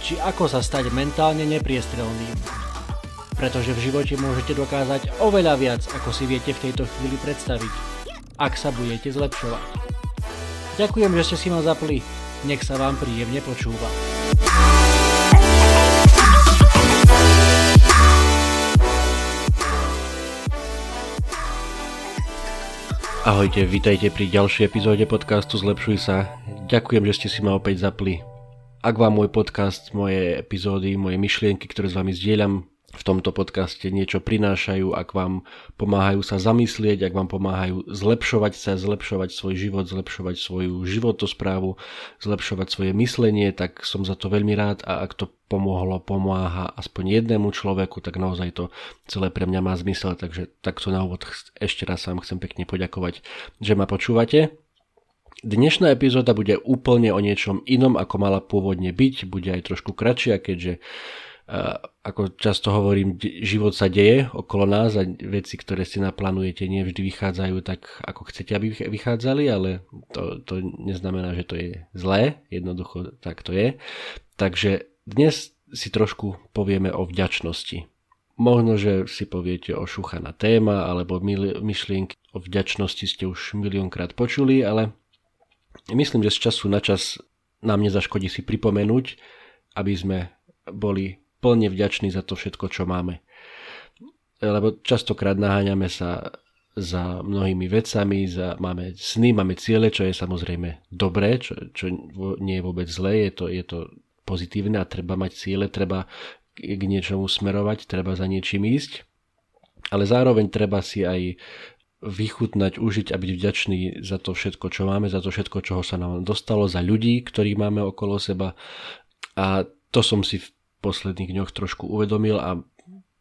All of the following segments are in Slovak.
či ako sa stať mentálne nepriestrelným. Pretože v živote môžete dokázať oveľa viac, ako si viete v tejto chvíli predstaviť, ak sa budete zlepšovať. Ďakujem, že ste si ma zapli. Nech sa vám príjemne počúva. Ahojte, vítajte pri ďalšej epizóde podcastu Zlepšuj sa. Ďakujem, že ste si ma opäť zapli. Ak vám môj podcast, moje epizódy, moje myšlienky, ktoré s vami zdieľam, v tomto podcaste niečo prinášajú, ak vám pomáhajú sa zamyslieť, ak vám pomáhajú zlepšovať sa, zlepšovať svoj život, zlepšovať svoju životosprávu, zlepšovať svoje myslenie, tak som za to veľmi rád a ak to pomohlo, pomáha aspoň jednému človeku, tak naozaj to celé pre mňa má zmysel, takže takto na úvod ešte raz vám chcem pekne poďakovať, že ma počúvate. Dnešná epizóda bude úplne o niečom inom, ako mala pôvodne byť, bude aj trošku kratšia, keďže ako často hovorím, život sa deje okolo nás a veci, ktoré si naplánujete, nie vždy vychádzajú tak, ako chcete, aby vychádzali, ale to, to neznamená, že to je zlé, jednoducho tak to je. Takže dnes si trošku povieme o vďačnosti. Možno, že si poviete o šuchaná téma alebo myšlienky o vďačnosti ste už miliónkrát počuli, ale myslím, že z času na čas nám nezaškodí si pripomenúť, aby sme boli plne vďační za to všetko, čo máme. Lebo častokrát naháňame sa za mnohými vecami, za, máme sny, máme ciele, čo je samozrejme dobré, čo, čo nie je vôbec zlé, je to, je to pozitívne a treba mať ciele, treba k niečomu smerovať, treba za niečím ísť, ale zároveň treba si aj vychutnať, užiť a byť vďačný za to všetko, čo máme, za to všetko, čoho sa nám dostalo, za ľudí, ktorí máme okolo seba. A to som si v posledných dňoch trošku uvedomil a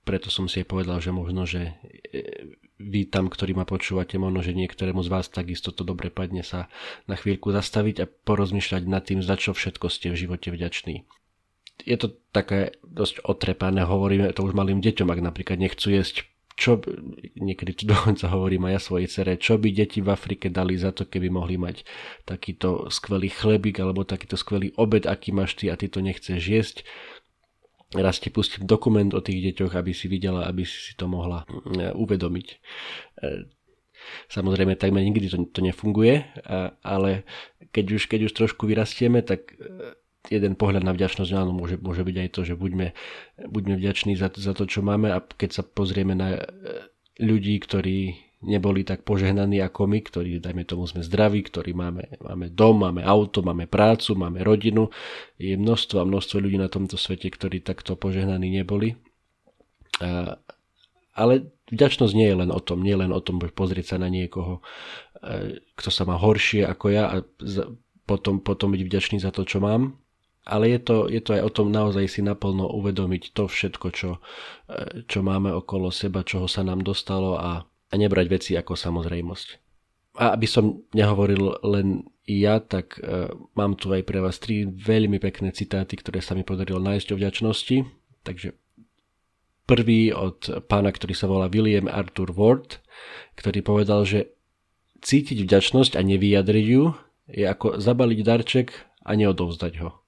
preto som si aj povedal, že možno, že e, vy tam, ktorí ma počúvate, možno, že niektorému z vás takisto to dobre padne sa na chvíľku zastaviť a porozmýšľať nad tým, za čo všetko ste v živote vďační. Je to také dosť otrepané, hovoríme to už malým deťom, ak napríklad nechcú jesť čo, niekedy tu dokonca hovorím aj ja svojej cere, čo by deti v Afrike dali za to, keby mohli mať takýto skvelý chlebík alebo takýto skvelý obed, aký máš ty a ty to nechceš jesť raz ti pustím dokument o tých deťoch, aby si videla, aby si to mohla e, uvedomiť. E, samozrejme, takmer nikdy to, to nefunguje, ale keď už, keď už trošku vyrastieme, tak jeden pohľad na vďačnosť áno, môže, môže byť aj to, že buďme, buďme vďační za, za to, čo máme a keď sa pozrieme na ľudí, ktorí neboli tak požehnaní ako my, ktorí, dajme tomu, sme zdraví, ktorí máme, máme dom, máme auto, máme prácu, máme rodinu. Je množstvo a množstvo ľudí na tomto svete, ktorí takto požehnaní neboli. A, ale vďačnosť nie je len o tom, nie len o tom pozrieť sa na niekoho, e, kto sa má horšie ako ja a potom, potom byť vďačný za to, čo mám, ale je to, je to aj o tom naozaj si naplno uvedomiť to všetko, čo, e, čo máme okolo seba, čoho sa nám dostalo a a nebrať veci ako samozrejmosť. A aby som nehovoril len ja, tak uh, mám tu aj pre vás tri veľmi pekné citáty, ktoré sa mi podarilo nájsť o vďačnosti. Takže prvý od pána, ktorý sa volá William Arthur Ward, ktorý povedal, že cítiť vďačnosť a nevyjadriť ju je ako zabaliť darček a neodovzdať ho.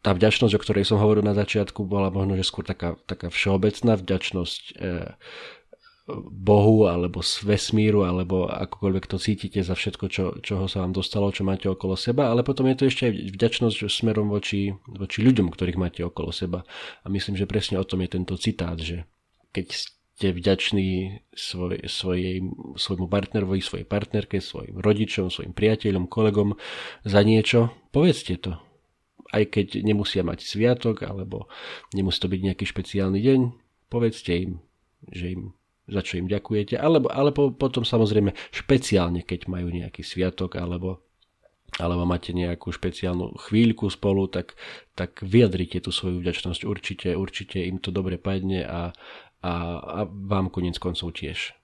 Tá vďačnosť, o ktorej som hovoril na začiatku, bola možno, že skôr taká, taká všeobecná vďačnosť e, Bohu alebo vesmíru alebo akokoľvek to cítite za všetko, čo, čoho sa vám dostalo, čo máte okolo seba, ale potom je to ešte aj vďačnosť smerom voči, voči ľuďom, ktorých máte okolo seba. A myslím, že presne o tom je tento citát, že keď ste vďační svoj, svojej, svojmu partnerovi, svojej partnerke, svojim rodičom, svojim priateľom, kolegom za niečo, povedzte to. Aj keď nemusia mať sviatok, alebo nemusí to byť nejaký špeciálny deň, povedzte im, že im za čo im ďakujete, alebo, alebo potom samozrejme špeciálne, keď majú nejaký sviatok alebo, alebo máte nejakú špeciálnu chvíľku spolu, tak, tak vyjadrite tú svoju vďačnosť určite, určite im to dobre padne a, a, a vám konec koncov tiež.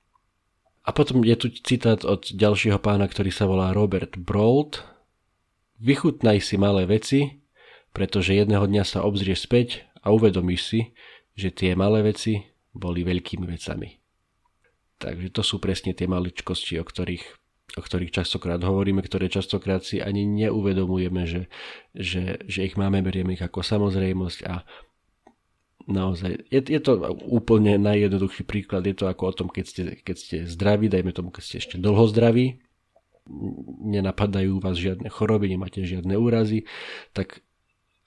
A potom je tu citát od ďalšieho pána, ktorý sa volá Robert Brault. Vychutnaj si malé veci, pretože jedného dňa sa obzrieš späť a uvedomíš si, že tie malé veci boli veľkými vecami. Takže to sú presne tie maličkosti, o ktorých, o ktorých častokrát hovoríme, ktoré častokrát si ani neuvedomujeme, že, že, že ich máme, berieme ich ako samozrejmosť a naozaj, je, je to úplne najjednoduchší príklad, je to ako o tom, keď ste, keď ste zdraví, dajme tomu, keď ste ešte dlho zdraví, nenapadajú vás žiadne choroby, nemáte žiadne úrazy, tak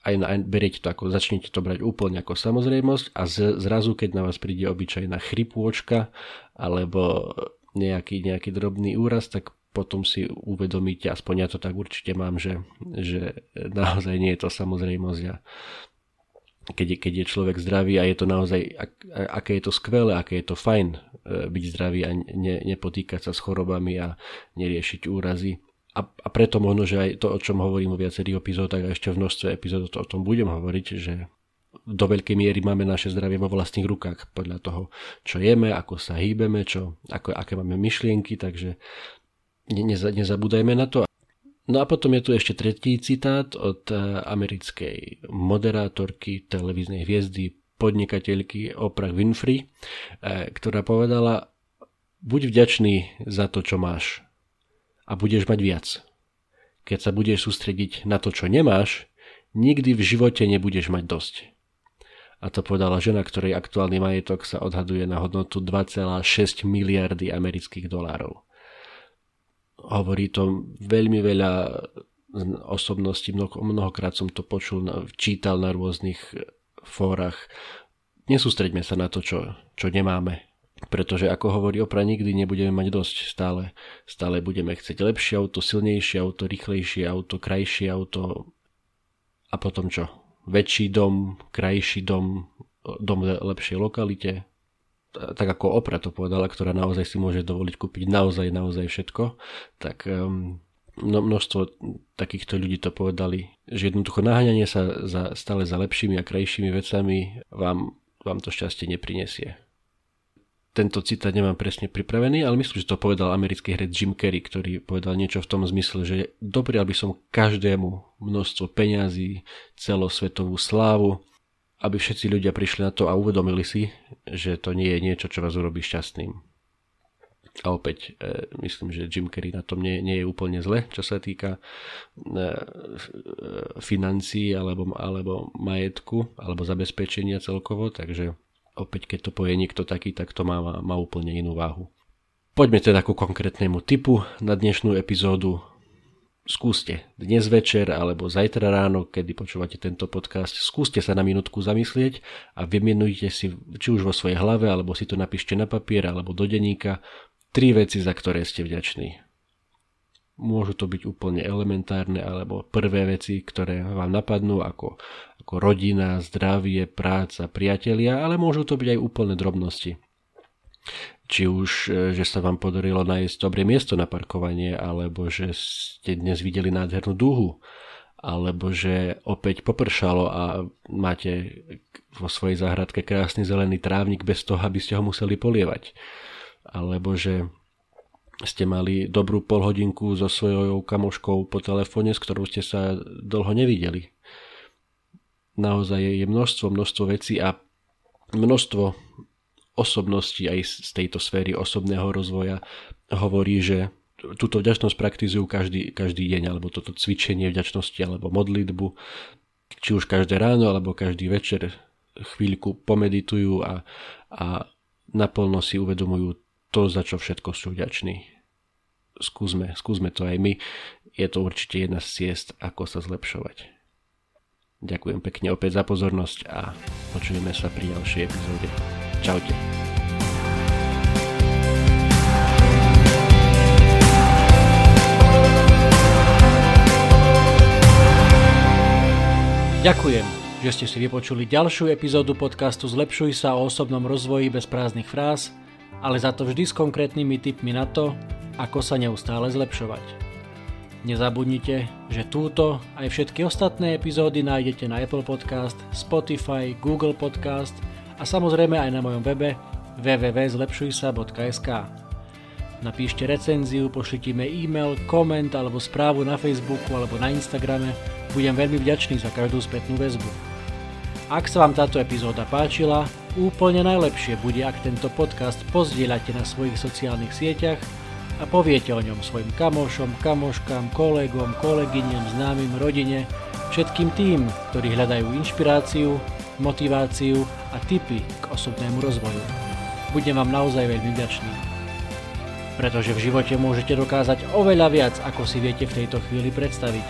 aj, aj beriete to ako, začnete to brať úplne ako samozrejmosť a z, zrazu, keď na vás príde obyčajná chrypôčka alebo nejaký, nejaký drobný úraz, tak potom si uvedomíte, aspoň ja to tak určite mám, že, že naozaj nie je to samozrejmosť a keď je, keď je človek zdravý a je to naozaj, ak, aké je to skvelé, aké je to fajn e, byť zdravý a ne, nepotýkať sa s chorobami a neriešiť úrazy a, a preto možno, že aj to, o čom hovorím o viacerých epizódach a ešte v množstve epizód o tom budem hovoriť, že do veľkej miery máme naše zdravie vo vlastných rukách podľa toho, čo jeme, ako sa hýbeme, čo, ako, aké máme myšlienky, takže ne, neza, nezabúdajme na to. No a potom je tu ešte tretí citát od eh, americkej moderátorky, televíznej hviezdy, podnikateľky Oprah Winfrey, eh, ktorá povedala, buď vďačný za to, čo máš, a budeš mať viac. Keď sa budeš sústrediť na to, čo nemáš, nikdy v živote nebudeš mať dosť. A to povedala žena, ktorej aktuálny majetok sa odhaduje na hodnotu 2,6 miliardy amerických dolárov. Hovorí to veľmi veľa osobností, mnoho, mnohokrát som to počul, čítal na rôznych fórach. Nesústreďme sa na to, čo, čo nemáme, pretože ako hovorí Opra, nikdy nebudeme mať dosť. Stále, stále budeme chcieť lepšie auto, silnejšie auto, rýchlejšie auto, krajšie auto a potom čo? Väčší dom, krajší dom, dom v lepšej lokalite. Tak ako Opra to povedala, ktorá naozaj si môže dovoliť kúpiť naozaj, naozaj všetko, tak um, množstvo takýchto ľudí to povedali, že jednoducho naháňanie sa za, stále za lepšími a krajšími vecami vám, vám to šťastie neprinesie tento citát nemám presne pripravený, ale myslím, že to povedal americký herec Jim Carrey, ktorý povedal niečo v tom zmysle, že doprial by som každému množstvo peňazí, celosvetovú slávu, aby všetci ľudia prišli na to a uvedomili si, že to nie je niečo, čo vás urobí šťastným. A opäť e, myslím, že Jim Carrey na tom nie, nie je úplne zle, čo sa týka e, financií alebo, alebo majetku alebo zabezpečenia celkovo, takže opäť keď to povie niekto taký, tak to má, má úplne inú váhu. Poďme teda ku konkrétnemu typu na dnešnú epizódu. Skúste dnes večer alebo zajtra ráno, kedy počúvate tento podcast, skúste sa na minútku zamyslieť a vymenujte si, či už vo svojej hlave, alebo si to napíšte na papier alebo do denníka, tri veci, za ktoré ste vďační. Môžu to byť úplne elementárne alebo prvé veci, ktoré vám napadnú ako, ako rodina, zdravie, práca, priatelia, ale môžu to byť aj úplne drobnosti. Či už, e, že sa vám podarilo nájsť dobré miesto na parkovanie, alebo že ste dnes videli nádhernú dúhu, alebo že opäť popršalo a máte vo svojej záhradke krásny zelený trávnik bez toho, aby ste ho museli polievať. Alebo že ste mali dobrú polhodinku so svojou kamoškou po telefóne, s ktorou ste sa dlho nevideli. Naozaj je množstvo, množstvo vecí a množstvo osobností aj z tejto sféry osobného rozvoja hovorí, že túto vďačnosť praktizujú každý, každý deň, alebo toto cvičenie vďačnosti, alebo modlitbu, či už každé ráno, alebo každý večer chvíľku pomeditujú a, a naplno si uvedomujú to, za čo všetko sú vďační. Skúsme, skúsme to aj my. Je to určite jedna z ciest, ako sa zlepšovať. Ďakujem pekne opäť za pozornosť a počujeme sa pri ďalšej epizóde. Čaute. Ďakujem, že ste si vypočuli ďalšiu epizódu podcastu Zlepšuj sa o osobnom rozvoji bez prázdnych fráz ale za to vždy s konkrétnymi tipmi na to, ako sa neustále zlepšovať. Nezabudnite, že túto aj všetky ostatné epizódy nájdete na Apple Podcast, Spotify, Google Podcast a samozrejme aj na mojom webe www.zlepšujsa.sk. Napíšte recenziu, pošlite mi e-mail, koment alebo správu na Facebooku alebo na Instagrame. Budem veľmi vďačný za každú spätnú väzbu. Ak sa vám táto epizóda páčila, úplne najlepšie bude, ak tento podcast pozdieľate na svojich sociálnych sieťach a poviete o ňom svojim kamošom, kamoškám, kolegom, kolegyňam, známym, rodine, všetkým tým, ktorí hľadajú inšpiráciu, motiváciu a tipy k osobnému rozvoju. Budem vám naozaj veľmi vďačný. Pretože v živote môžete dokázať oveľa viac, ako si viete v tejto chvíli predstaviť,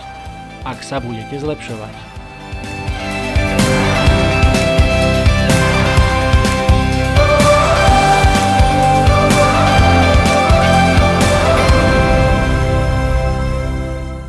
ak sa budete zlepšovať.